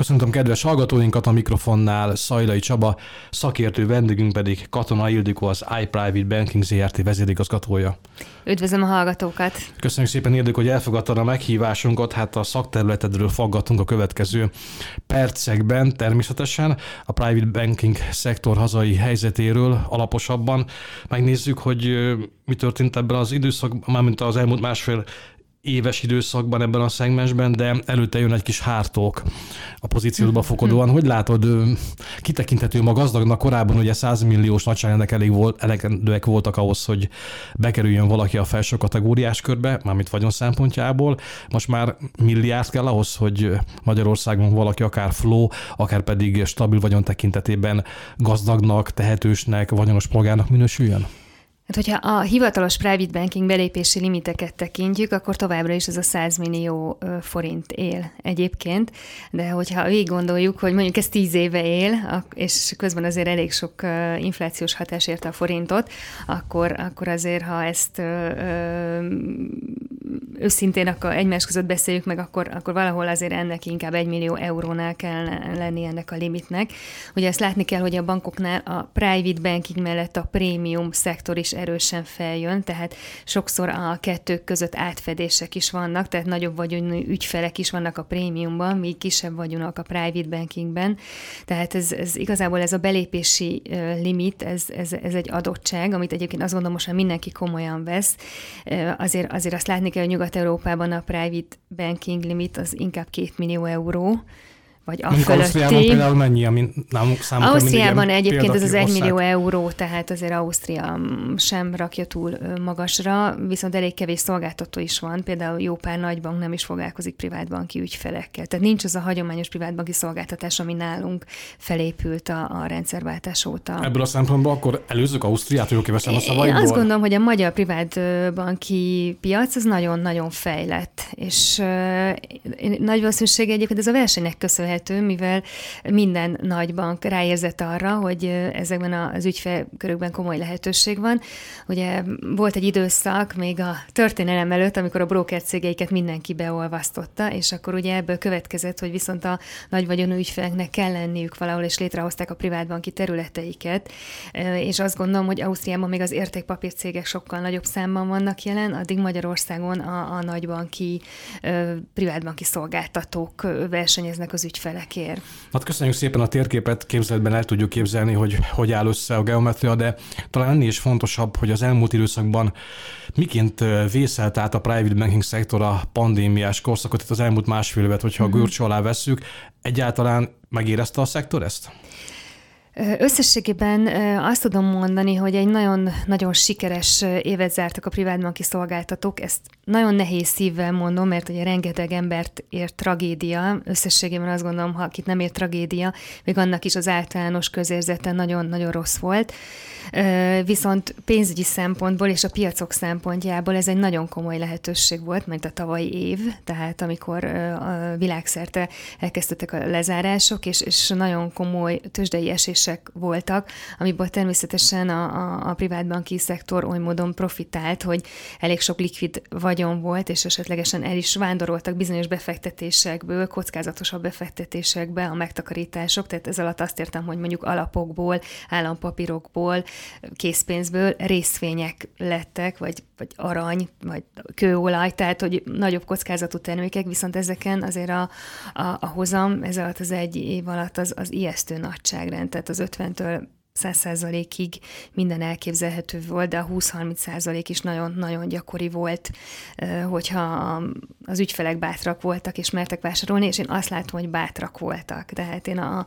Köszöntöm kedves hallgatóinkat a mikrofonnál, Szajlai Csaba, szakértő vendégünk pedig Katona Ildikó, az iPrivate Banking ZRT vezérigazgatója. Üdvözlöm a hallgatókat! Köszönjük szépen, Ildikó, hogy elfogadtad a meghívásunkat. Hát a szakterületedről faggatunk a következő percekben természetesen. A private banking szektor hazai helyzetéről alaposabban megnézzük, hogy mi történt ebben az időszakban, mármint az elmúlt másfél éves időszakban ebben a szegmensben, de előtte jön egy kis hártók a pozíciódba fokodóan. Hogy látod, kitekinthető ma gazdagnak korábban ugye 100 milliós nagyságrendek elég volt, elegendőek voltak ahhoz, hogy bekerüljön valaki a felső kategóriás körbe, mármint vagyon szempontjából. Most már milliárd kell ahhoz, hogy Magyarországon valaki akár flow, akár pedig stabil vagyon tekintetében gazdagnak, tehetősnek, vagyonos polgárnak minősüljön? Hát, hogyha a hivatalos private banking belépési limiteket tekintjük, akkor továbbra is ez a 100 millió forint él egyébként, de hogyha végig gondoljuk, hogy mondjuk ez 10 éve él, és közben azért elég sok inflációs hatás érte a forintot, akkor, akkor azért, ha ezt őszintén akkor egymás között beszéljük meg, akkor, akkor valahol azért ennek inkább egy millió eurónál kell lenni ennek a limitnek. Ugye ezt látni kell, hogy a bankoknál a private banking mellett a prémium szektor is erősen feljön, tehát sokszor a kettők között átfedések is vannak, tehát nagyobb vagyonú ügyfelek is vannak a prémiumban, míg kisebb vagyonok a private bankingben. Tehát ez, ez igazából ez a belépési limit, ez, ez, ez egy adottság, amit egyébként azt gondolom most mindenki komolyan vesz. Azért, azért azt látni kell, hogy Nyugat-Európában a private banking limit az inkább két millió euró, vagy a fölötti. Ausztriában például mennyi, ami nálunk számunkra Ausztriában egyébként ez az 1 millió euró, tehát azért Ausztria sem rakja túl magasra, viszont elég kevés szolgáltató is van, például jó pár nagybank nem is foglalkozik privátbanki ügyfelekkel. Tehát nincs az a hagyományos privátbanki szolgáltatás, ami nálunk felépült a, a rendszerváltás óta. Ebből a szempontból akkor előzök Ausztriát, hogy oké, veszem a szavaidból? Én azt gondolom, hogy a magyar privátbanki piac az nagyon-nagyon fejlett, és uh, nagy valószínűség egyébként ez a versenynek köszönhető, elképzelhető, mivel minden nagy bank ráérzett arra, hogy ezekben az ügyfélkörökben komoly lehetőség van. Ugye volt egy időszak még a történelem előtt, amikor a broker cégeiket mindenki beolvasztotta, és akkor ugye ebből következett, hogy viszont a nagy vagyonú ügyfeleknek kell lenniük valahol, és létrehozták a privátbanki területeiket, és azt gondolom, hogy Ausztriában még az értékpapírcégek sokkal nagyobb számban vannak jelen, addig Magyarországon a, a nagybanki, privátbanki szolgáltatók versenyeznek az ügyfelekkel ügyfelekért. Hát köszönjük szépen a térképet, képzeletben el tudjuk képzelni, hogy hogy áll össze a geometria, de talán ennél is fontosabb, hogy az elmúlt időszakban miként vészelt át a private banking szektor a pandémiás korszakot, itt az elmúlt másfél évet, hogyha uh-huh. a görcs alá vesszük, egyáltalán megérezte a szektor ezt? Összességében azt tudom mondani, hogy egy nagyon-nagyon sikeres évet zártak a privátbanki szolgáltatók. Ezt nagyon nehéz szívvel mondom, mert ugye rengeteg embert ér tragédia. Összességében azt gondolom, ha akit nem ér tragédia, még annak is az általános közérzete nagyon-nagyon rossz volt. Viszont pénzügyi szempontból és a piacok szempontjából ez egy nagyon komoly lehetőség volt, mint a tavalyi év, tehát amikor a világszerte elkezdtek a lezárások, és, és nagyon komoly tőzsdei esések voltak, amiből természetesen a, a, a privátbanki szektor oly módon profitált, hogy elég sok likvid vagyon volt, és esetlegesen el is vándoroltak bizonyos befektetésekből, kockázatosabb befektetésekbe a megtakarítások, tehát ez alatt azt értem, hogy mondjuk alapokból, állampapírokból, készpénzből részvények lettek, vagy, vagy arany, vagy kőolaj, tehát hogy nagyobb kockázatú termékek, viszont ezeken azért a, a, a hozam ez alatt az egy év alatt az, az ijesztő nagyságrend, tehát az 50-től 100%-ig minden elképzelhető volt, de a 20-30% is nagyon-nagyon gyakori volt, hogyha az ügyfelek bátrak voltak és mertek vásárolni, és én azt látom, hogy bátrak voltak. Tehát én a,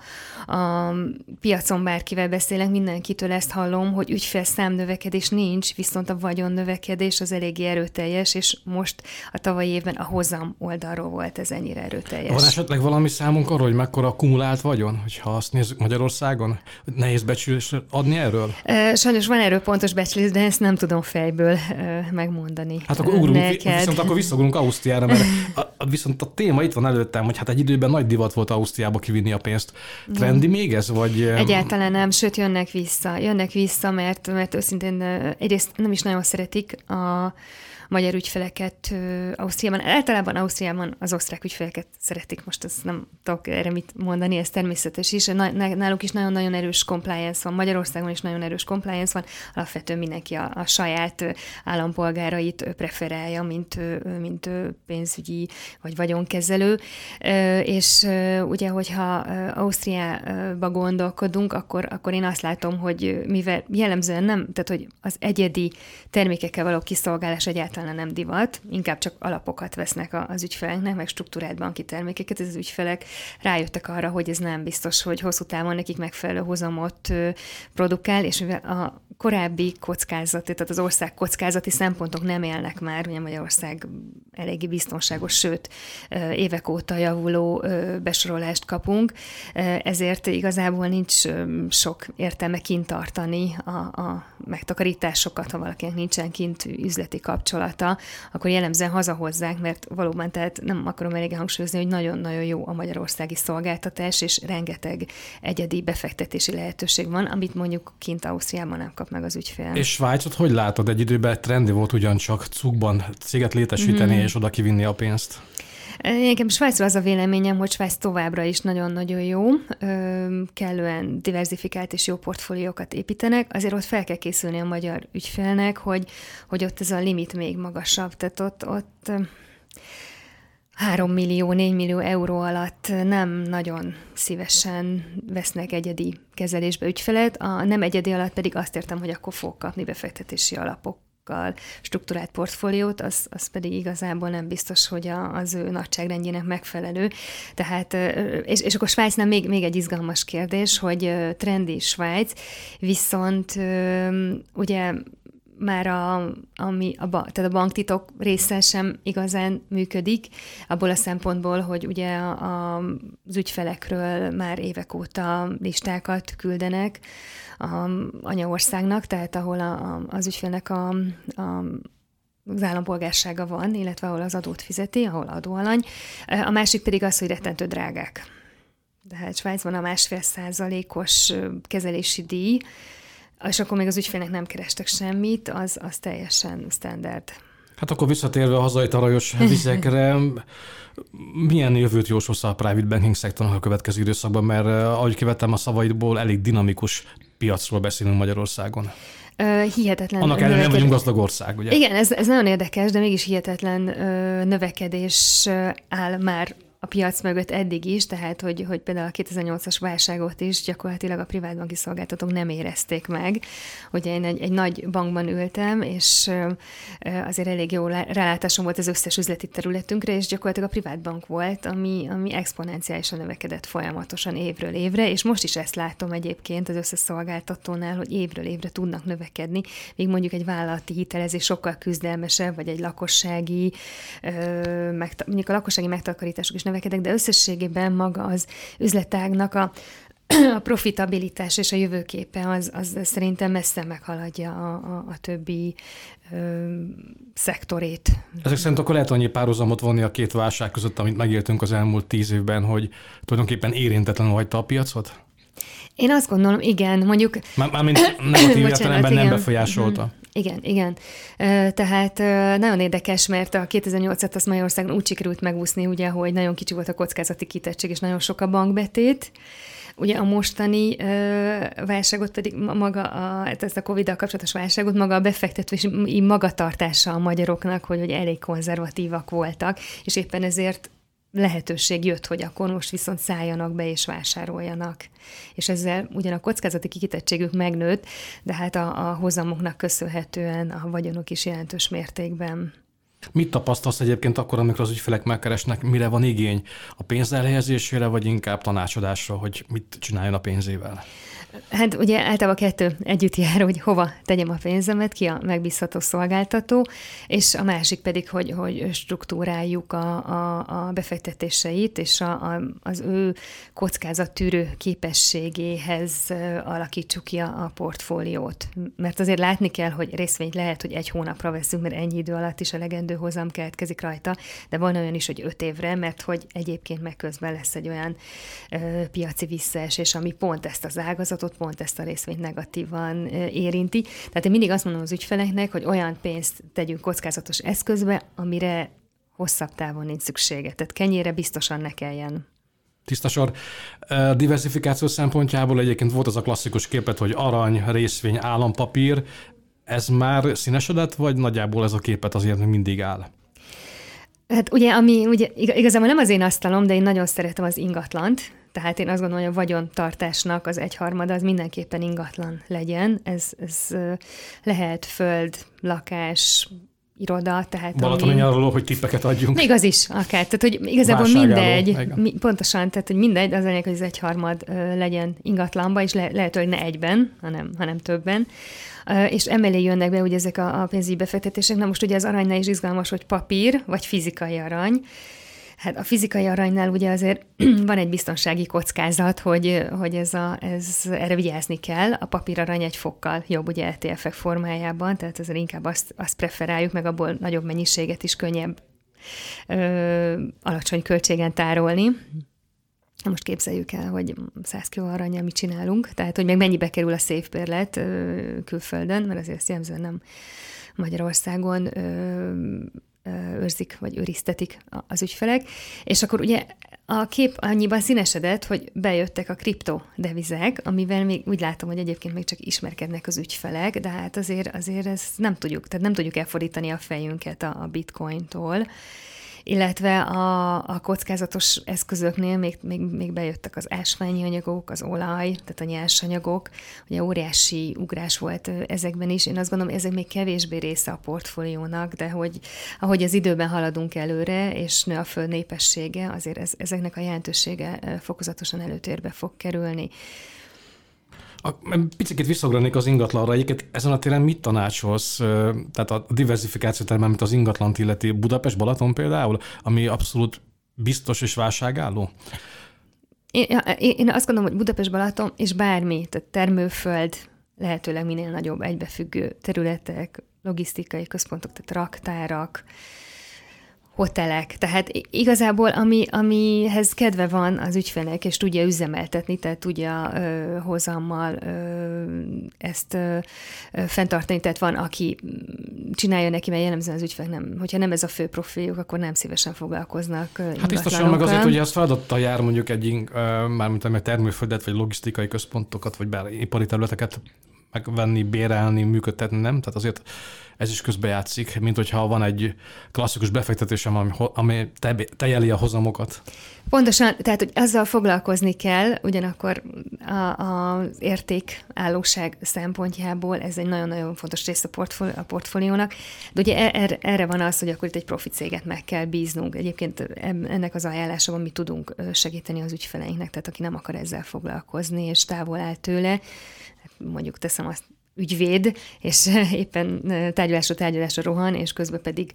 a piacon bárkivel beszélek, mindenkitől ezt hallom, hogy ügyfélszám növekedés nincs, viszont a vagyon növekedés az eléggé erőteljes, és most a tavalyi évben a hozam oldalról volt ez ennyire erőteljes. Van esetleg valami számunk arról, hogy mekkora kumulált vagyon, hogyha azt nézzük Magyarországon? Nehéz becsülni becslés adni erről? Sajnos van erről pontos becslés, de ezt nem tudom fejből megmondani. Hát akkor ugrunk, viszont akkor visszaugrunk Ausztriára, mert a, viszont a téma itt van előttem, hogy hát egy időben nagy divat volt Ausztriába kivinni a pénzt. Trendi még ez, vagy? Egyáltalán nem, sőt jönnek vissza. Jönnek vissza, mert, mert őszintén egyrészt nem is nagyon szeretik a magyar ügyfeleket Ausztriában. Általában Ausztriában az osztrák ügyfeleket szeretik, most ezt nem tudok erre mit mondani, ez természetes is. Náluk is nagyon-nagyon erős compliance van, Magyarországon is nagyon erős compliance van, alapvetően mindenki a, a saját állampolgárait preferálja, mint, mint pénzügyi vagy vagyonkezelő, és ugye, hogyha Ausztriába gondolkodunk, akkor, akkor én azt látom, hogy mivel jellemzően nem, tehát hogy az egyedi termékekkel való kiszolgálás egyáltalán egyáltalán nem divat, inkább csak alapokat vesznek az ügyfeleknek, meg struktúrált banki termékeket. Ez az ügyfelek rájöttek arra, hogy ez nem biztos, hogy hosszú távon nekik megfelelő hozamot produkál, és mivel a korábbi kockázat, tehát az ország kockázati szempontok nem élnek már, ugye Magyarország eléggé biztonságos, sőt, évek óta javuló besorolást kapunk, ezért igazából nincs sok értelme kint tartani a, a megtakarításokat, ha valakinek nincsen kint üzleti kapcsolata, akkor jellemzően hazahozzák, mert valóban tehát nem akarom elég hangsúlyozni, hogy nagyon-nagyon jó a magyarországi szolgáltatás, és rengeteg egyedi befektetési lehetőség van, amit mondjuk kint Ausztriában nem kap meg az ügyfél. És Svájcot hogy látod? Egy időben trendi volt ugyancsak cukban céget létesíteni mm. és oda kivinni a pénzt. Nekem Svájcról az a véleményem, hogy Svájc továbbra is nagyon-nagyon jó, kellően diversifikált és jó portfóliókat építenek, azért ott fel kell készülni a magyar ügyfélnek, hogy, hogy ott ez a limit még magasabb, tehát ott, ott 3 millió, 4 millió euró alatt nem nagyon szívesen vesznek egyedi kezelésbe ügyfelet, a nem egyedi alatt pedig azt értem, hogy akkor fog kapni befektetési alapok struktúrált portfóliót, az, az pedig igazából nem biztos, hogy a, az ő nagyságrendjének megfelelő. Tehát, és, és akkor Svájcnál még, még egy izgalmas kérdés, hogy trendi Svájc, viszont ugye már a, ami a, tehát a banktitok része sem igazán működik, abból a szempontból, hogy ugye a, a, az ügyfelekről már évek óta listákat küldenek a anyaországnak, tehát ahol a, a, az ügyfélnek a, a az állampolgársága van, illetve ahol az adót fizeti, ahol adóalany. A másik pedig az, hogy rettentő drágák. Tehát Svájcban a másfél százalékos kezelési díj, és akkor még az ügyfélnek nem kerestek semmit, az, az teljesen standard. Hát akkor visszatérve a hazai tarajos vizekre, milyen jövőt jósolsz a private banking szektornak a következő időszakban, mert eh, ahogy kivettem a szavaidból, elég dinamikus piacról beszélünk Magyarországon. hihetetlen. Annak ellenére vagyunk gazdag ország, ugye? Igen, ez, ez nagyon érdekes, de mégis hihetetlen növekedés áll már a piac mögött eddig is, tehát hogy, hogy például a 2008-as válságot is gyakorlatilag a privátbanki szolgáltatók nem érezték meg. Ugye én egy, egy nagy bankban ültem, és azért elég jó rálátásom volt az összes üzleti területünkre, és gyakorlatilag a privátbank volt, ami, ami exponenciálisan növekedett folyamatosan évről évre, és most is ezt látom egyébként az összes szolgáltatónál, hogy évről évre tudnak növekedni, még mondjuk egy vállalati hitelezés sokkal küzdelmesebb, vagy egy lakossági, mondjuk a lakossági megtakarítások is növekedek, de összességében maga az üzletágnak a, a profitabilitás és a jövőképe az, az szerintem messze meghaladja a, a, a többi ö, szektorét. Ezek szerint akkor lehet annyi párhuzamot vonni a két válság között, amit megéltünk az elmúlt tíz évben, hogy tulajdonképpen érintetlenül hagyta a piacot? Én azt gondolom, igen, mondjuk... Mármint negatív értelemben nem befolyásolta. Igen, igen. Tehát nagyon érdekes, mert a 2008-at azt Magyarországon úgy sikerült megúszni, ugye, hogy nagyon kicsi volt a kockázati kitettség, és nagyon sok a bankbetét. Ugye a mostani ö, válságot pedig maga, a, hát ezt a Covid-dal kapcsolatos válságot maga a befektetési magatartása a magyaroknak, hogy, hogy elég konzervatívak voltak, és éppen ezért lehetőség jött, hogy akkor most viszont szálljanak be és vásároljanak. És ezzel ugyan a kockázati kikitettségük megnőtt, de hát a, a hozamoknak köszönhetően a vagyonok is jelentős mértékben Mit tapasztalsz egyébként akkor, amikor az ügyfelek megkeresnek, mire van igény? A pénz elhelyezésére, vagy inkább tanácsadásra, hogy mit csináljon a pénzével? Hát ugye általában kettő együtt jár, hogy hova tegyem a pénzemet, ki a megbízható szolgáltató, és a másik pedig, hogy, hogy struktúráljuk a, a, a befektetéseit, és a, a, az ő kockázattűrő képességéhez alakítsuk ki a, a portfóliót. Mert azért látni kell, hogy részvényt lehet, hogy egy hónapra veszünk, mert ennyi idő alatt is a legendő hozam keletkezik rajta, de van olyan is, hogy öt évre, mert hogy egyébként meg közben lesz egy olyan ö, piaci visszaesés, ami pont ezt az ágazatot kockázatot pont ezt a részvényt negatívan érinti. Tehát én mindig azt mondom az ügyfeleknek, hogy olyan pénzt tegyünk kockázatos eszközbe, amire hosszabb távon nincs szüksége. Tehát kenyére biztosan ne kelljen tisztasor. Diversifikáció szempontjából egyébként volt az a klasszikus képet, hogy arany, részvény, állampapír. Ez már színesedett, vagy nagyjából ez a képet azért mindig áll? Hát ugye, ami ugye, igazából nem az én asztalom, de én nagyon szeretem az ingatlant, tehát én azt gondolom, hogy a vagyontartásnak az egyharmada az mindenképpen ingatlan legyen. Ez, ez lehet föld, lakás, iroda, tehát Balatoni ami... hogy tippeket adjunk. Még az is, akár. Tehát, hogy igazából mindegy, mi, pontosan, tehát, hogy mindegy, az anyag, hogy az egyharmad ö, legyen ingatlanba, és le, lehet, hogy ne egyben, hanem, hanem többen. Uh, és emelé jönnek be ugye ezek a, a pénzügyi befektetések. Na most ugye az aranynál is izgalmas, hogy papír, vagy fizikai arany. Hát a fizikai aranynál ugye azért van egy biztonsági kockázat, hogy, hogy ez a, ez, erre vigyázni kell. A papírarany egy fokkal jobb ugye ETF-ek formájában, tehát azért inkább azt, azt preferáljuk, meg abból nagyobb mennyiséget is könnyebb ö, alacsony költségen tárolni. Most képzeljük el, hogy 100 kg aranya mit csinálunk, tehát hogy meg mennyibe kerül a széfbérlet külföldön, mert azért ezt jelzően nem Magyarországon ö, őrzik, vagy őriztetik az ügyfelek, és akkor ugye a kép annyiban színesedett, hogy bejöttek a kriptodevizek, amivel még úgy látom, hogy egyébként még csak ismerkednek az ügyfelek, de hát azért, azért ezt nem tudjuk, tehát nem tudjuk elfordítani a fejünket a, a bitcointól, illetve a, a kockázatos eszközöknél még, még, még bejöttek az ásványi anyagok, az olaj, tehát a nyersanyagok, ugye óriási ugrás volt ezekben is. Én azt gondolom, ezek még kevésbé része a portfóliónak, de hogy ahogy az időben haladunk előre, és nő a föld népessége, azért ez, ezeknek a jelentősége fokozatosan előtérbe fog kerülni. Picit visszaugranék az ingatlanra. Egyébként ezen a téren mit tanácsolsz? Tehát a diversifikáció termen, mint az ingatlant illeti Budapest, Balaton például, ami abszolút biztos és válságálló? Én, én azt gondolom, hogy Budapest, Balaton és bármi, tehát termőföld, lehetőleg minél nagyobb egybefüggő területek, logisztikai központok, tehát raktárak, hotelek. Tehát igazából, ami, amihez kedve van az ügyfélnek, és tudja üzemeltetni, tehát tudja ö, hozammal ö, ezt ö, fenntartani, tehát van, aki csinálja neki, mert jellemzően az ügyfél nem, hogyha nem ez a fő profiljuk, akkor nem szívesen foglalkoznak Hát biztosan meg azért, hogy az feladattal jár mondjuk egy, mármint egy termőföldet, vagy logisztikai központokat, vagy bár ipari területeket megvenni, bérelni, működtetni, nem? Tehát azért ez is közbejátszik, mint hogyha van egy klasszikus befektetésem, ami, ami tejeli a hozamokat. Pontosan, tehát hogy azzal foglalkozni kell, ugyanakkor az értékállóság szempontjából ez egy nagyon-nagyon fontos rész a, portfóli- a portfóliónak, de ugye er, erre van az, hogy akkor itt egy profit céget meg kell bíznunk. Egyébként ennek az ajánlásában mi tudunk segíteni az ügyfeleinknek, tehát aki nem akar ezzel foglalkozni, és távol áll tőle, mondjuk teszem azt ügyvéd, és éppen tárgyalásra tárgyalásra rohan, és közben pedig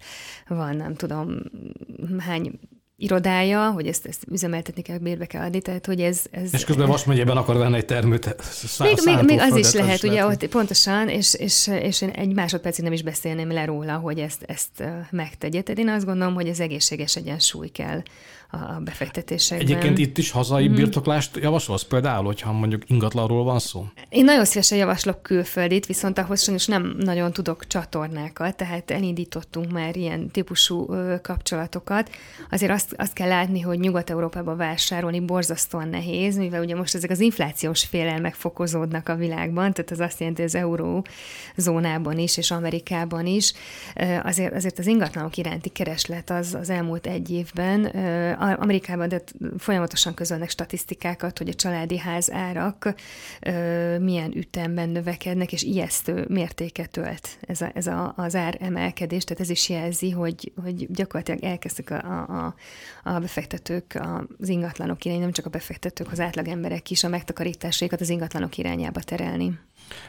van, nem tudom, hány irodája, hogy ezt, ezt üzemeltetni kell, bérbe kell adni, tehát hogy ez... ez és közben Vas megyében akar venni egy termőt. Még, még, még az is lehet, ugye, lehet. ott pontosan, és, és, és én egy másodpercig nem is beszélném le róla, hogy ezt, ezt megtegye. Tehát én azt gondolom, hogy ez egészséges egyensúly kell a befektetésekben. Egyébként itt is hazai mm. birtoklást javasolsz például, hogyha mondjuk ingatlanról van szó? Én nagyon szívesen javaslok külföldit, viszont ahhoz sajnos nem nagyon tudok csatornákat, tehát elindítottunk már ilyen típusú kapcsolatokat. Azért azt azt, azt kell látni, hogy Nyugat-Európában vásárolni borzasztóan nehéz, mivel ugye most ezek az inflációs félelmek fokozódnak a világban, tehát az azt jelenti, hogy az eurózónában is, és Amerikában is. Azért, azért az ingatlanok iránti kereslet az, az elmúlt egy évben, Amerikában de folyamatosan közölnek statisztikákat, hogy a családi ház árak milyen ütemben növekednek, és ijesztő mértéket ölt ez, a, ez a, az ár emelkedés, tehát ez is jelzi, hogy, hogy gyakorlatilag elkezdtek a, a, a befektetők az ingatlanok irány, nem csak a befektetők, az átlag emberek is a megtakarításaikat az ingatlanok irányába terelni.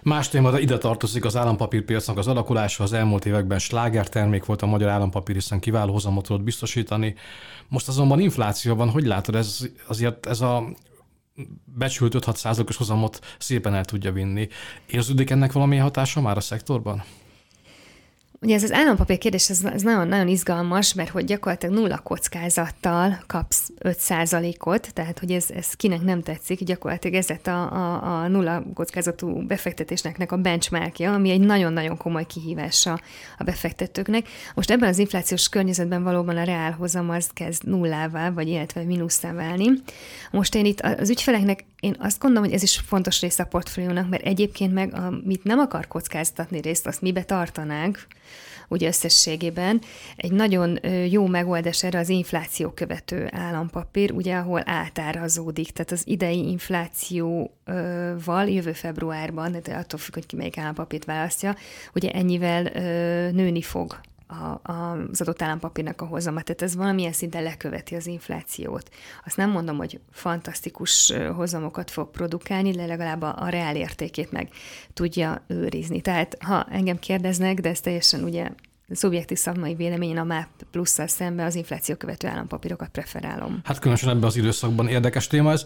Más téma, ide tartozik az állampapírpiacnak az alakulása. Az elmúlt években sláger termék volt a magyar állampapír, hiszen kiváló hozamot tudott biztosítani. Most azonban infláció van, hogy látod, ez azért ez a becsült 5-6 százalékos hozamot szépen el tudja vinni. Érződik ennek valami hatása már a szektorban? Ugye ez az állampapír kérdés, ez, ez nagyon, nagyon izgalmas, mert hogy gyakorlatilag nulla kockázattal kapsz 5%-ot, tehát hogy ez, ez kinek nem tetszik, gyakorlatilag ez lett a, a, a nulla kockázatú befektetésnek a benchmarkja, ami egy nagyon-nagyon komoly kihívása a befektetőknek. Most ebben az inflációs környezetben valóban a reálhozam az kezd nullává, vagy illetve mínuszá válni. Most én itt az ügyfeleknek én azt gondolom, hogy ez is fontos része a portfóliónak, mert egyébként meg, amit nem akar kockáztatni részt, azt mibe tartanánk, ugye összességében. Egy nagyon jó megoldás erre az infláció követő állampapír, ugye ahol átárazódik, tehát az idei inflációval jövő februárban, de attól függ, hogy ki melyik állampapírt választja, ugye ennyivel nőni fog a, a, az adott állampapírnak a hozama. Tehát ez valamilyen szinten leköveti az inflációt. Azt nem mondom, hogy fantasztikus hozamokat fog produkálni, de legalább a, a reál értékét meg tudja őrizni. Tehát ha engem kérdeznek, de ez teljesen ugye szubjektív szakmai véleményen a MAP plusszal szemben az infláció követő állampapírokat preferálom. Hát különösen ebben az időszakban érdekes téma ez.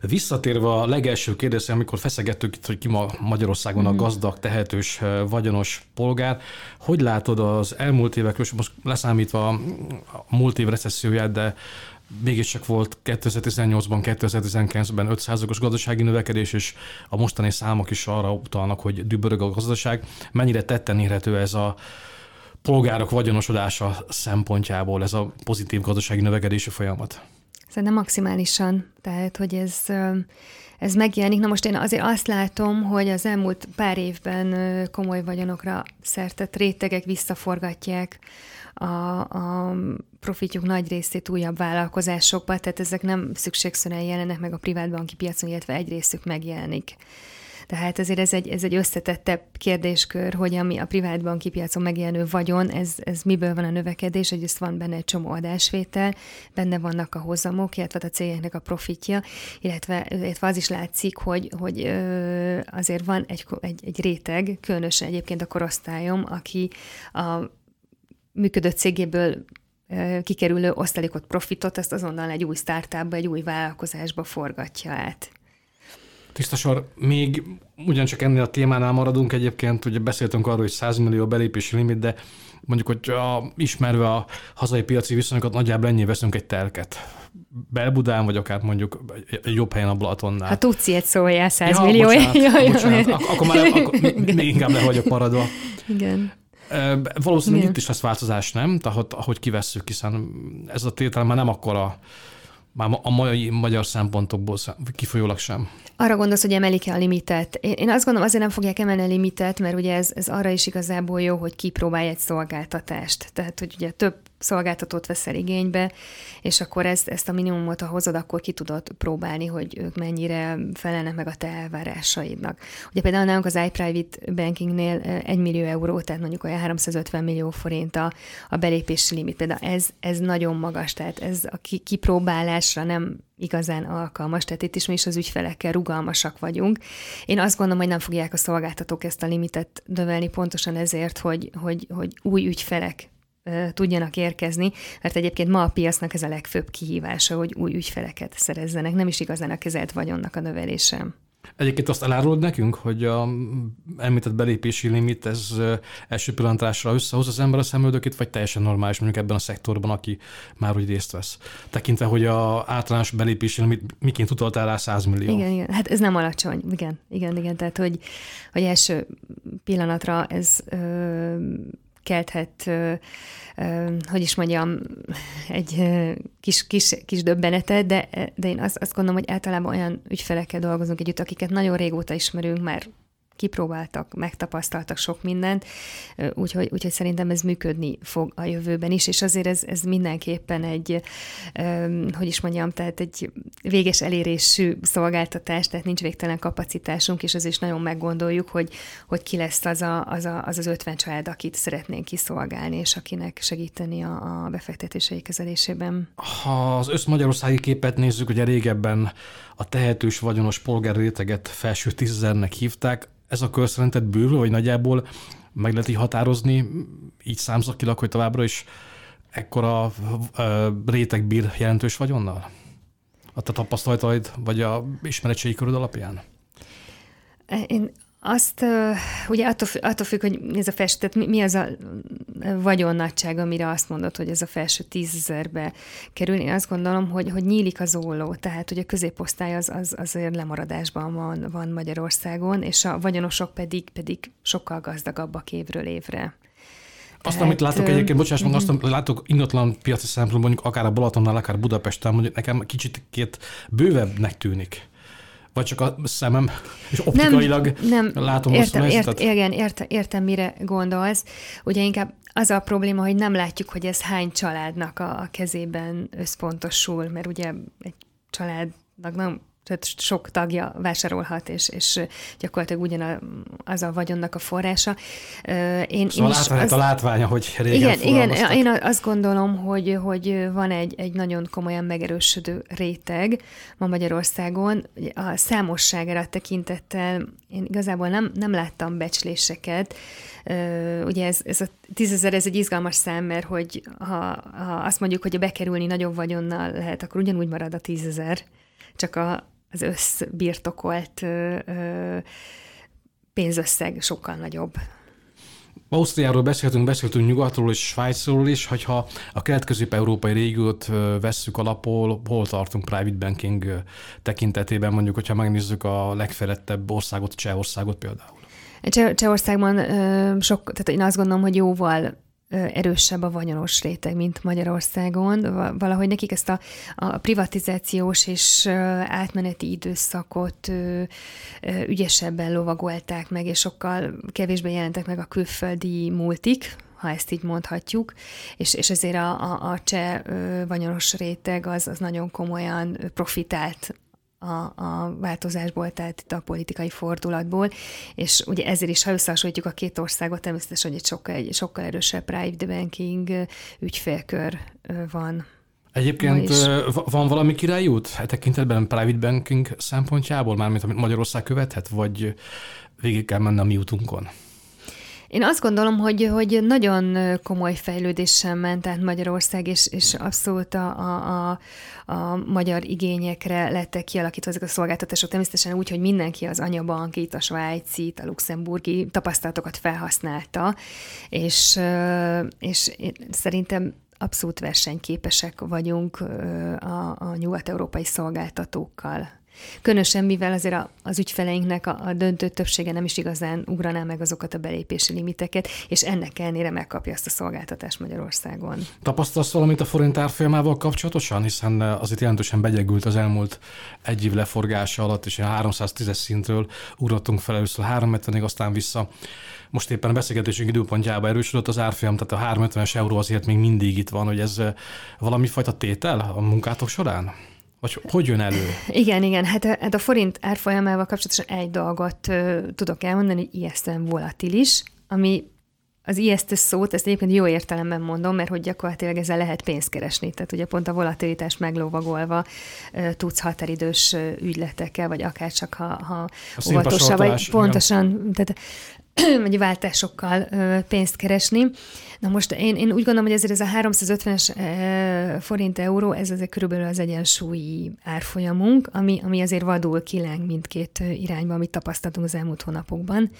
Visszatérve a legelső kérdésre, amikor feszegettük itt, hogy ki ma Magyarországon a gazdag, tehetős, vagyonos polgár, hogy látod az elmúlt évekről, most leszámítva a múlt év recesszióját, de mégiscsak volt 2018-ban, 2019-ben 5%-os gazdasági növekedés, és a mostani számok is arra utalnak, hogy dübörög a gazdaság. Mennyire tetten érhető ez a polgárok vagyonosodása szempontjából ez a pozitív gazdasági növekedési folyamat? Szerintem maximálisan. Tehát, hogy ez, ez megjelenik. Na most én azért azt látom, hogy az elmúlt pár évben komoly vagyonokra szertett rétegek visszaforgatják a, a profitjuk nagy részét újabb vállalkozásokba, tehát ezek nem szükségszerűen jelennek meg a privátbanki piacon, illetve egy részük megjelenik tehát azért ez egy, ez egy összetettebb kérdéskör, hogy ami a privát banki piacon megjelenő vagyon, ez, ez miből van a növekedés, hogy van benne egy csomó adásvétel, benne vannak a hozamok, illetve a cégeknek a profitja, illetve, illetve az is látszik, hogy, hogy azért van egy, egy, egy réteg, különösen egyébként a korosztályom, aki a működő cégéből kikerülő osztalékot, profitot, ezt azonnal egy új startupba, egy új vállalkozásba forgatja át. Tisztasor, még ugyancsak ennél a témánál maradunk egyébként, ugye beszéltünk arról, hogy 100 millió belépési limit, de mondjuk, hogy a, ismerve a hazai piaci viszonyokat, nagyjából ennyi veszünk egy telket. Belbudán, vagy akár mondjuk egy jobb helyen a Balatonnál. Ha tudsz ilyet szóljál 100 ja, millió. Bocsánat, jaj, bocsánat. Ak- akkor már akkor még inkább le vagyok maradva. Igen. Valószínűleg Igen. itt is lesz változás, nem? Tehát ahogy kivesszük, hiszen ez a tétel már nem akkora már a mai magyar szempontokból kifolyólag sem. Arra gondolsz, hogy emelik-e a limitet? Én, azt gondolom, azért nem fogják emelni a limitet, mert ugye ez, ez arra is igazából jó, hogy kipróbálj egy szolgáltatást. Tehát, hogy ugye több szolgáltatót veszel igénybe, és akkor ezt, ezt a minimumot, ha hozod, akkor ki tudod próbálni, hogy ők mennyire felelnek meg a te elvárásaidnak. Ugye például nálunk az iPrivate Bankingnél 1 millió euró, tehát mondjuk olyan 350 millió forint a, a belépési limit. Például ez, ez nagyon magas, tehát ez a kipróbálásra nem igazán alkalmas, tehát itt is mi is az ügyfelekkel rugalmasak vagyunk. Én azt gondolom, hogy nem fogják a szolgáltatók ezt a limitet növelni pontosan ezért, hogy, hogy, hogy új ügyfelek tudjanak érkezni, mert egyébként ma a piacnak ez a legfőbb kihívása, hogy új ügyfeleket szerezzenek, nem is igazán a kezelt vagyonnak a növelése. Egyébként azt elárulod nekünk, hogy a említett belépési limit, ez első pillantásra összehoz az ember a szemöldökét, vagy teljesen normális mondjuk ebben a szektorban, aki már úgy részt vesz. Tekintve, hogy a általános belépési limit miként utaltál rá 100 millió. Igen, igen, hát ez nem alacsony, igen, igen, igen, tehát hogy, hogy első pillanatra ez ö, kelthet hogy is mondjam, egy kis, kis, kis döbbenetet, de, de én azt, azt gondolom, hogy általában olyan ügyfelekkel dolgozunk együtt, akiket nagyon régóta ismerünk, már kipróbáltak, megtapasztaltak sok mindent, úgyhogy, úgyhogy szerintem ez működni fog a jövőben is, és azért ez, ez mindenképpen egy, hogy is mondjam, tehát egy véges elérésű szolgáltatás, tehát nincs végtelen kapacitásunk, és az is nagyon meggondoljuk, hogy, hogy ki lesz az, a, az, a, az az 50 család, akit szeretnénk kiszolgálni, és akinek segíteni a, a befektetései kezelésében. Ha az összmagyarországi képet nézzük, ugye régebben a tehetős vagyonos polgár réteget felső tízezernek hívták, ez a kör szerinted bővül, vagy nagyjából meg lehet így határozni, így számszakilag, hogy továbbra is ekkora réteg bír jelentős vagyonnal? A te tapasztalataid, vagy a ismeretségi köröd alapján? Én azt ugye attól, attól függ, hogy ez a felső, tehát mi, mi az a vagyon nagyság, amire azt mondod, hogy ez a felső tízezerbe kerül. Én azt gondolom, hogy, hogy nyílik az óló, tehát hogy a középosztály az, az azért lemaradásban van, van Magyarországon, és a vagyonosok pedig, pedig sokkal gazdagabbak évről évre. Azt, Tehát, amit látok egyébként, bocsáss meg, azt, amit látok ingatlan piaci szempontból, mondjuk akár a Balatonnál, akár Budapesten, mondjuk nekem kicsit két bővebbnek tűnik. Vagy csak a szemem, és optikailag nem, nem, látom értem, azt ért, Igen, értem, értem, mire gondolsz. Ugye inkább az a probléma, hogy nem látjuk, hogy ez hány családnak a, a kezében összpontosul, mert ugye egy családnak nem tehát sok tagja vásárolhat, és, és gyakorlatilag ugyanaz a vagyonnak a forrása. Én, szóval én is az, a látványa, hogy régen Igen, igen én azt gondolom, hogy, hogy van egy, egy nagyon komolyan megerősödő réteg ma Magyarországon. A számosságára tekintettel én igazából nem, nem láttam becsléseket, ugye ez, ez a tízezer, ez egy izgalmas szám, mert hogy ha, ha azt mondjuk, hogy a bekerülni nagyobb vagyonnal lehet, akkor ugyanúgy marad a tízezer, csak a, az összbirtokolt pénzösszeg sokkal nagyobb. Ausztriáról beszéltünk, beszéltünk nyugatról és Svájcról is, hogyha a kelet-közép-európai régiót vesszük alapul, hol tartunk private banking tekintetében, mondjuk, hogyha megnézzük a legfejlettebb országot, Csehországot például. Csehországban sok, tehát én azt gondolom, hogy jóval erősebb a vagyonos réteg, mint Magyarországon. Valahogy nekik ezt a, a privatizációs és átmeneti időszakot ügyesebben lovagolták meg, és sokkal kevésbé jelentek meg a külföldi multik, ha ezt így mondhatjuk, és, és ezért a, a, a cseh vagyonos réteg az, az nagyon komolyan profitált a, a változásból, tehát itt a politikai fordulatból, és ugye ezért is, ha összehasonlítjuk a két országot, természetesen, hogy egy sokkal, egy sokkal erősebb private banking ügyfélkör van. Egyébként van valami királyút e tekintetben private banking szempontjából, mármint amit Magyarország követhet, vagy végig kell menni a mi útunkon? Én azt gondolom, hogy, hogy nagyon komoly fejlődéssel ment át Magyarország, és, és abszolút a, a, a magyar igényekre lettek kialakítva ezek a szolgáltatások. Természetesen úgy, hogy mindenki az anyabankit, a svájci, a luxemburgi tapasztalatokat felhasználta, és, és szerintem abszolút versenyképesek vagyunk a, a nyugat-európai szolgáltatókkal. Különösen, mivel azért a, az ügyfeleinknek a, a döntő többsége nem is igazán ugraná meg azokat a belépési limiteket, és ennek ellenére megkapja azt a szolgáltatást Magyarországon. Tapasztalsz valamit a forint árfolyamával kapcsolatosan, hiszen azért jelentősen begyegült az elmúlt egy év leforgása alatt, és 310 szintről ugrottunk fel először 350-ig, aztán vissza most éppen a beszélgetésünk időpontjában erősödött az árfolyam, tehát a 350-es euró azért még mindig itt van, hogy ez valami fajta tétel a munkátok során? Vagy hogy jön elő? Igen, igen. Hát a, hát a forint árfolyamával kapcsolatosan egy dolgot uh, tudok elmondani, hogy ijesztően volatilis, ami az ijesztő szót, ezt egyébként jó értelemben mondom, mert hogy gyakorlatilag ezzel lehet pénzt keresni. Tehát ugye pont a volatilitás meglovagolva uh, tudsz határidős ügyletekkel, vagy akár csak ha, ha óvatosan, vagy pontosan, igen. tehát vagy váltásokkal pénzt keresni. Na most én, én úgy gondolom, hogy ezért ez a 350-es forint euró, ez azért körülbelül az egyensúlyi árfolyamunk, ami, ami azért vadul kileng mindkét irányba, amit tapasztaltunk az elmúlt hónapokban,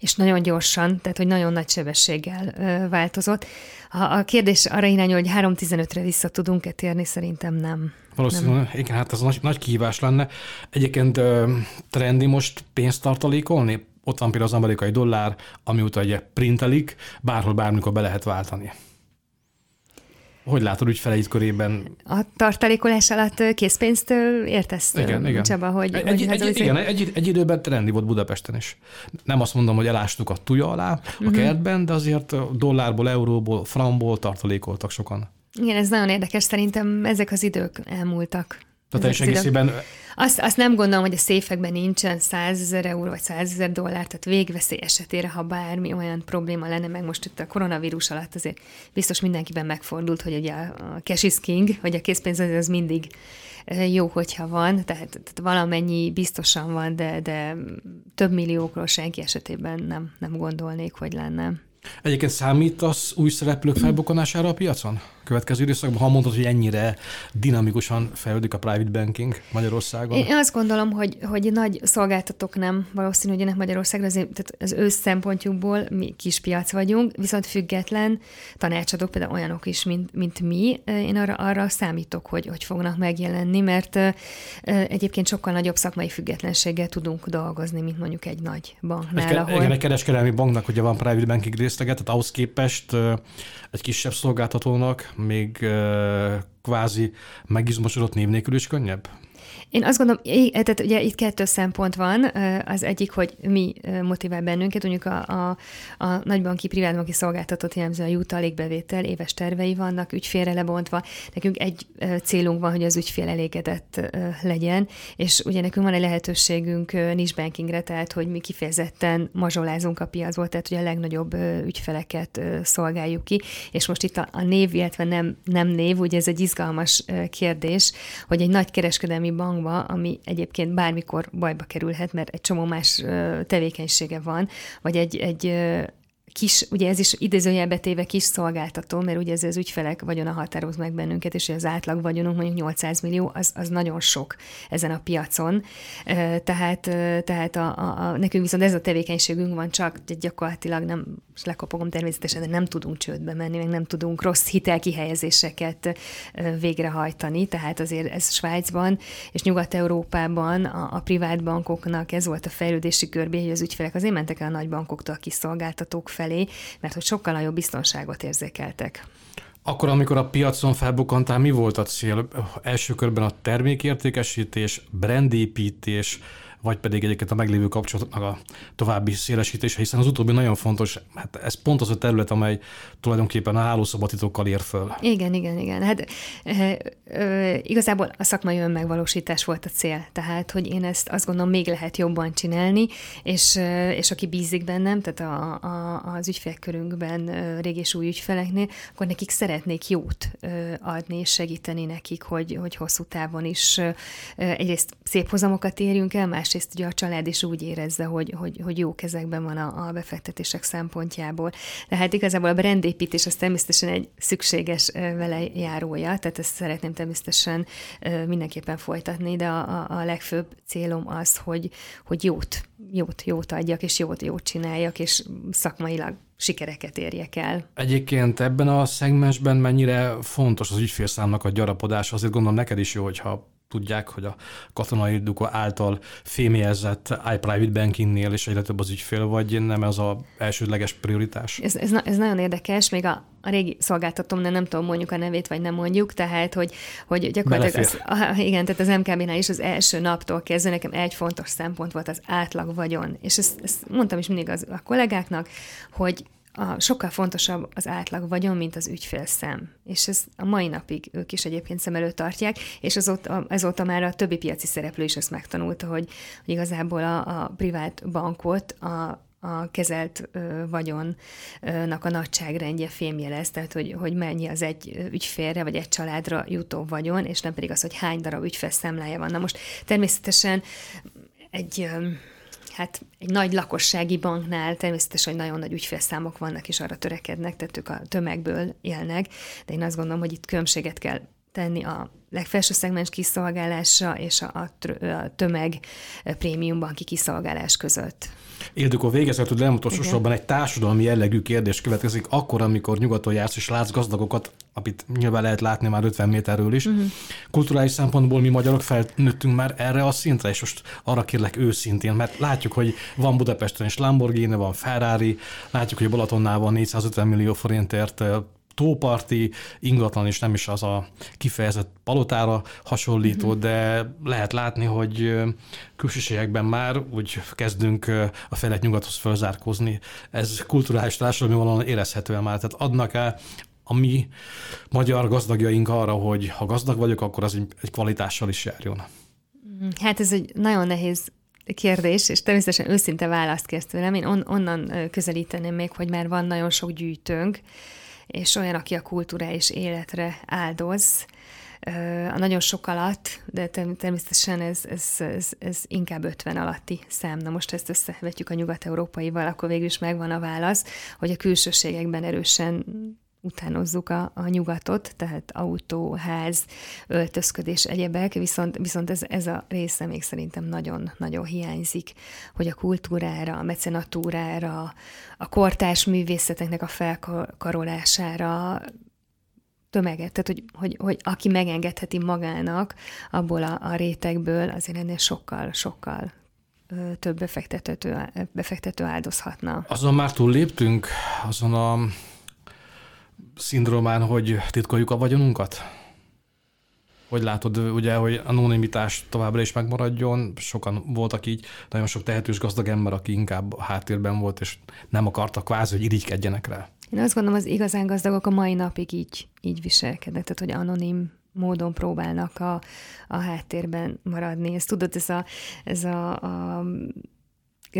és nagyon gyorsan, tehát hogy nagyon nagy sebességgel változott. Ha a kérdés arra irányul, hogy 3.15-re vissza tudunk-e térni, szerintem nem. Valószínűleg, nem. igen, hát ez nagy, nagy kihívás lenne. Egyébként trendi most pénzt tartalékolni? Ott van például az amerikai dollár, amióta ugye printelik, bárhol bármikor be lehet váltani. Hogy látod ügyfeleid körében? A tartalékolás alatt készpénzt értesz, igen, igen. Csaba, hogy... Egy, hogy egy, egy, igen, egy, egy időben trendi volt Budapesten is. Nem azt mondom, hogy elástuk a tuja alá a uh-huh. kertben, de azért dollárból, euróból, framból tartalékoltak sokan. Igen, ez nagyon érdekes. Szerintem ezek az idők elmúltak. Tehát teljes egészében azt, azt nem gondolom, hogy a széfekben nincsen 100 ezer euró vagy 100 ezer dollár, tehát végveszély esetére, ha bármi olyan probléma lenne, meg most itt a koronavírus alatt azért biztos mindenkiben megfordult, hogy ugye a cash is king, hogy a készpénz az, az mindig jó, hogyha van, tehát, tehát valamennyi biztosan van, de, de több milliókról senki esetében nem, nem gondolnék, hogy lenne. Egyébként számít az új szereplők felbukkanására a piacon? Következő időszakban, ha mondod, hogy ennyire dinamikusan fejlődik a private banking Magyarországon? Én azt gondolom, hogy, hogy nagy szolgáltatók nem valószínű, hogy ennek Magyarországra, azért, tehát az ő szempontjukból mi kis piac vagyunk, viszont független tanácsadók, például olyanok is, mint, mint mi, én arra, arra számítok, hogy, hogy fognak megjelenni, mert egyébként sokkal nagyobb szakmai függetlenséggel tudunk dolgozni, mint mondjuk egy nagy banknál. Egy, ahol... Igen, egy kereskedelmi banknak ugye van private banking részleget, tehát ahhoz képest egy kisebb szolgáltatónak még kvázi megizmosodott név nélkül is könnyebb? Én azt gondolom, tehát ugye itt kettő szempont van. Az egyik, hogy mi motivál bennünket, mondjuk a, a, a nagybanki, privátbanki szolgáltatót jellemző a jutalékbevétel, éves tervei vannak, ügyfélre lebontva. Nekünk egy célunk van, hogy az ügyfél elégedett legyen, és ugye nekünk van egy lehetőségünk nincs bankingre, tehát hogy mi kifejezetten mazsolázunk a piacból, tehát hogy a legnagyobb ügyfeleket szolgáljuk ki, és most itt a, a név, illetve nem, nem név, ugye ez egy izgalmas kérdés, hogy egy nagy kereskedelmi bank bankba, ami egyébként bármikor bajba kerülhet, mert egy csomó más tevékenysége van, vagy egy, egy kis, ugye ez is idézőjelbe téve kis szolgáltató, mert ugye ez az ügyfelek vagyona határoz meg bennünket, és az átlag vagyonunk mondjuk 800 millió, az, az nagyon sok ezen a piacon. Tehát, tehát a, a, a, nekünk viszont ez a tevékenységünk van, csak gyakorlatilag nem, és lekapogom természetesen, de nem tudunk csődbe menni, meg nem tudunk rossz hitelkihelyezéseket végrehajtani, tehát azért ez Svájcban és Nyugat-Európában a, a privát bankoknak ez volt a fejlődési körbé, hogy az ügyfelek azért mentek el a nagy bankoktól a kis szolgáltatók felé, mert hogy sokkal nagyobb biztonságot érzékeltek. Akkor, amikor a piacon felbukkantál, mi volt a cél? Első körben a termékértékesítés, brandépítés, vagy pedig egyébként a meglévő kapcsolatoknak a további szélesítése, hiszen az utóbbi nagyon fontos, hát ez pont az a terület, amely tulajdonképpen a hálószobatitokkal ér föl. Igen, igen, igen. Hát e, e, igazából a szakmai önmegvalósítás volt a cél, tehát, hogy én ezt azt gondolom még lehet jobban csinálni, és, és aki bízik bennem, tehát a, a, az ügyfélkörünkben régi és új ügyfeleknél, akkor nekik szeretnék jót adni, és segíteni nekik, hogy, hogy hosszú távon is egyrészt szép hozamokat érjünk el, más másrészt ugye a család is úgy érezze, hogy, hogy, hogy jó kezekben van a, a befektetések szempontjából. Tehát igazából a brandépítés az természetesen egy szükséges vele járója, tehát ezt szeretném természetesen mindenképpen folytatni, de a, a, a legfőbb célom az, hogy, hogy jót, jót, jót adjak, és jót, jót csináljak, és szakmailag sikereket érjek el. Egyébként ebben a szegmensben mennyire fontos az ügyfélszámnak a gyarapodás? Azért gondolom neked is jó, hogyha tudják, hogy a katonai duka által fémjelzett iPrivate bankingnél is egyre több az ügyfél, vagy nem ez az elsődleges prioritás? Ez, ez, ez nagyon érdekes, még a, a régi szolgáltatom, de nem tudom mondjuk a nevét, vagy nem mondjuk, tehát, hogy, hogy gyakorlatilag az, igen, tehát az MKB-nál is az első naptól kezdve nekem egy fontos szempont volt az átlag vagyon. És ezt, ezt mondtam is mindig az, a kollégáknak, hogy a, sokkal fontosabb az átlag vagyon, mint az ügyfélszem. És ez a mai napig ők is egyébként szem előtt tartják, és azóta, azóta már a többi piaci szereplő is ezt megtanulta, hogy, hogy igazából a, a privát bankot a, a kezelt ö, vagyonnak a nagyságrendje fémjelez, tehát hogy, hogy mennyi az egy ügyfélre vagy egy családra jutó vagyon, és nem pedig az, hogy hány darab ügyfél számlája van. Na most természetesen egy hát egy nagy lakossági banknál természetesen, hogy nagyon nagy ügyfélszámok vannak, és arra törekednek, tehát ők a tömegből élnek, de én azt gondolom, hogy itt különbséget kell tenni a legfelső szegmens kiszolgálása és a, a tömeg prémium banki kiszolgálás között. Ildikó végezetül, nem utolsó sorban egy társadalmi jellegű kérdés következik, akkor, amikor nyugaton jársz és látsz gazdagokat, amit nyilván lehet látni már 50 méterről is. Uh-huh. Kulturális szempontból mi magyarok felnőttünk már erre a szintre, és most arra kérlek őszintén, mert látjuk, hogy van Budapesten is Lamborghini, van Ferrari, látjuk, hogy Balatonnál van 450 millió forintért tóparti ingatlan, és nem is az a kifejezett palotára hasonlító, mm-hmm. de lehet látni, hogy külsőségekben már úgy kezdünk a fejlett nyugathoz fölzárkózni. Ez kulturális társadalmi valahol érezhetően már. Tehát adnak-e a mi magyar gazdagjaink arra, hogy ha gazdag vagyok, akkor az egy, egy kvalitással is járjon? Hát ez egy nagyon nehéz kérdés, és természetesen őszinte választ kérsz tőlem. Én on, onnan közelíteném még, hogy már van nagyon sok gyűjtőnk, és olyan, aki a kulturális életre áldoz, a nagyon sok alatt, de természetesen ez, ez, ez, ez inkább 50 alatti szám. Na most ezt összevetjük a nyugat-európaival, akkor végül is megvan a válasz, hogy a külsőségekben erősen utánozzuk a, a nyugatot, tehát autó, ház, öltözködés, egyebek, viszont, viszont ez, ez a része még szerintem nagyon-nagyon hiányzik, hogy a kultúrára, a mecenatúrára, a kortárs művészeteknek a felkarolására tömeget, tehát hogy, hogy, hogy aki megengedheti magának abból a, a rétegből, azért ennél sokkal, sokkal több befektető, befektető áldozhatna. Azon már túl léptünk, azon a szindrómán, hogy titkoljuk a vagyonunkat? Hogy látod, ugye, hogy anonimitás továbbra is megmaradjon, sokan voltak így, nagyon sok tehetős gazdag ember, aki inkább a háttérben volt, és nem akartak kvázi, hogy irigykedjenek rá. Én azt gondolom, az igazán gazdagok a mai napig így, így viselkednek, tehát hogy anonim módon próbálnak a, a háttérben maradni. Ezt tudod, ez a, ez a, a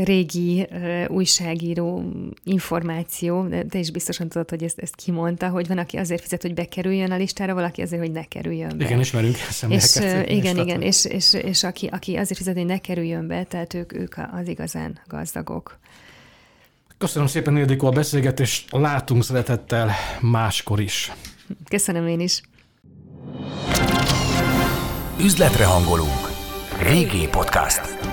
régi uh, újságíró információ, de te is biztosan tudod, hogy ezt, ezt kimondta, hogy van, aki azért fizet, hogy bekerüljön a listára, valaki azért, hogy ne kerüljön be. Igen, ismerünk és, uh, Igen, igen, és, és, és aki, aki azért fizet, hogy ne kerüljön be, tehát ők, ők az igazán gazdagok. Köszönöm szépen, Ildikó, a beszélgetést. Látunk szeretettel máskor is. Köszönöm én is. Üzletre hangolunk. Régi podcast.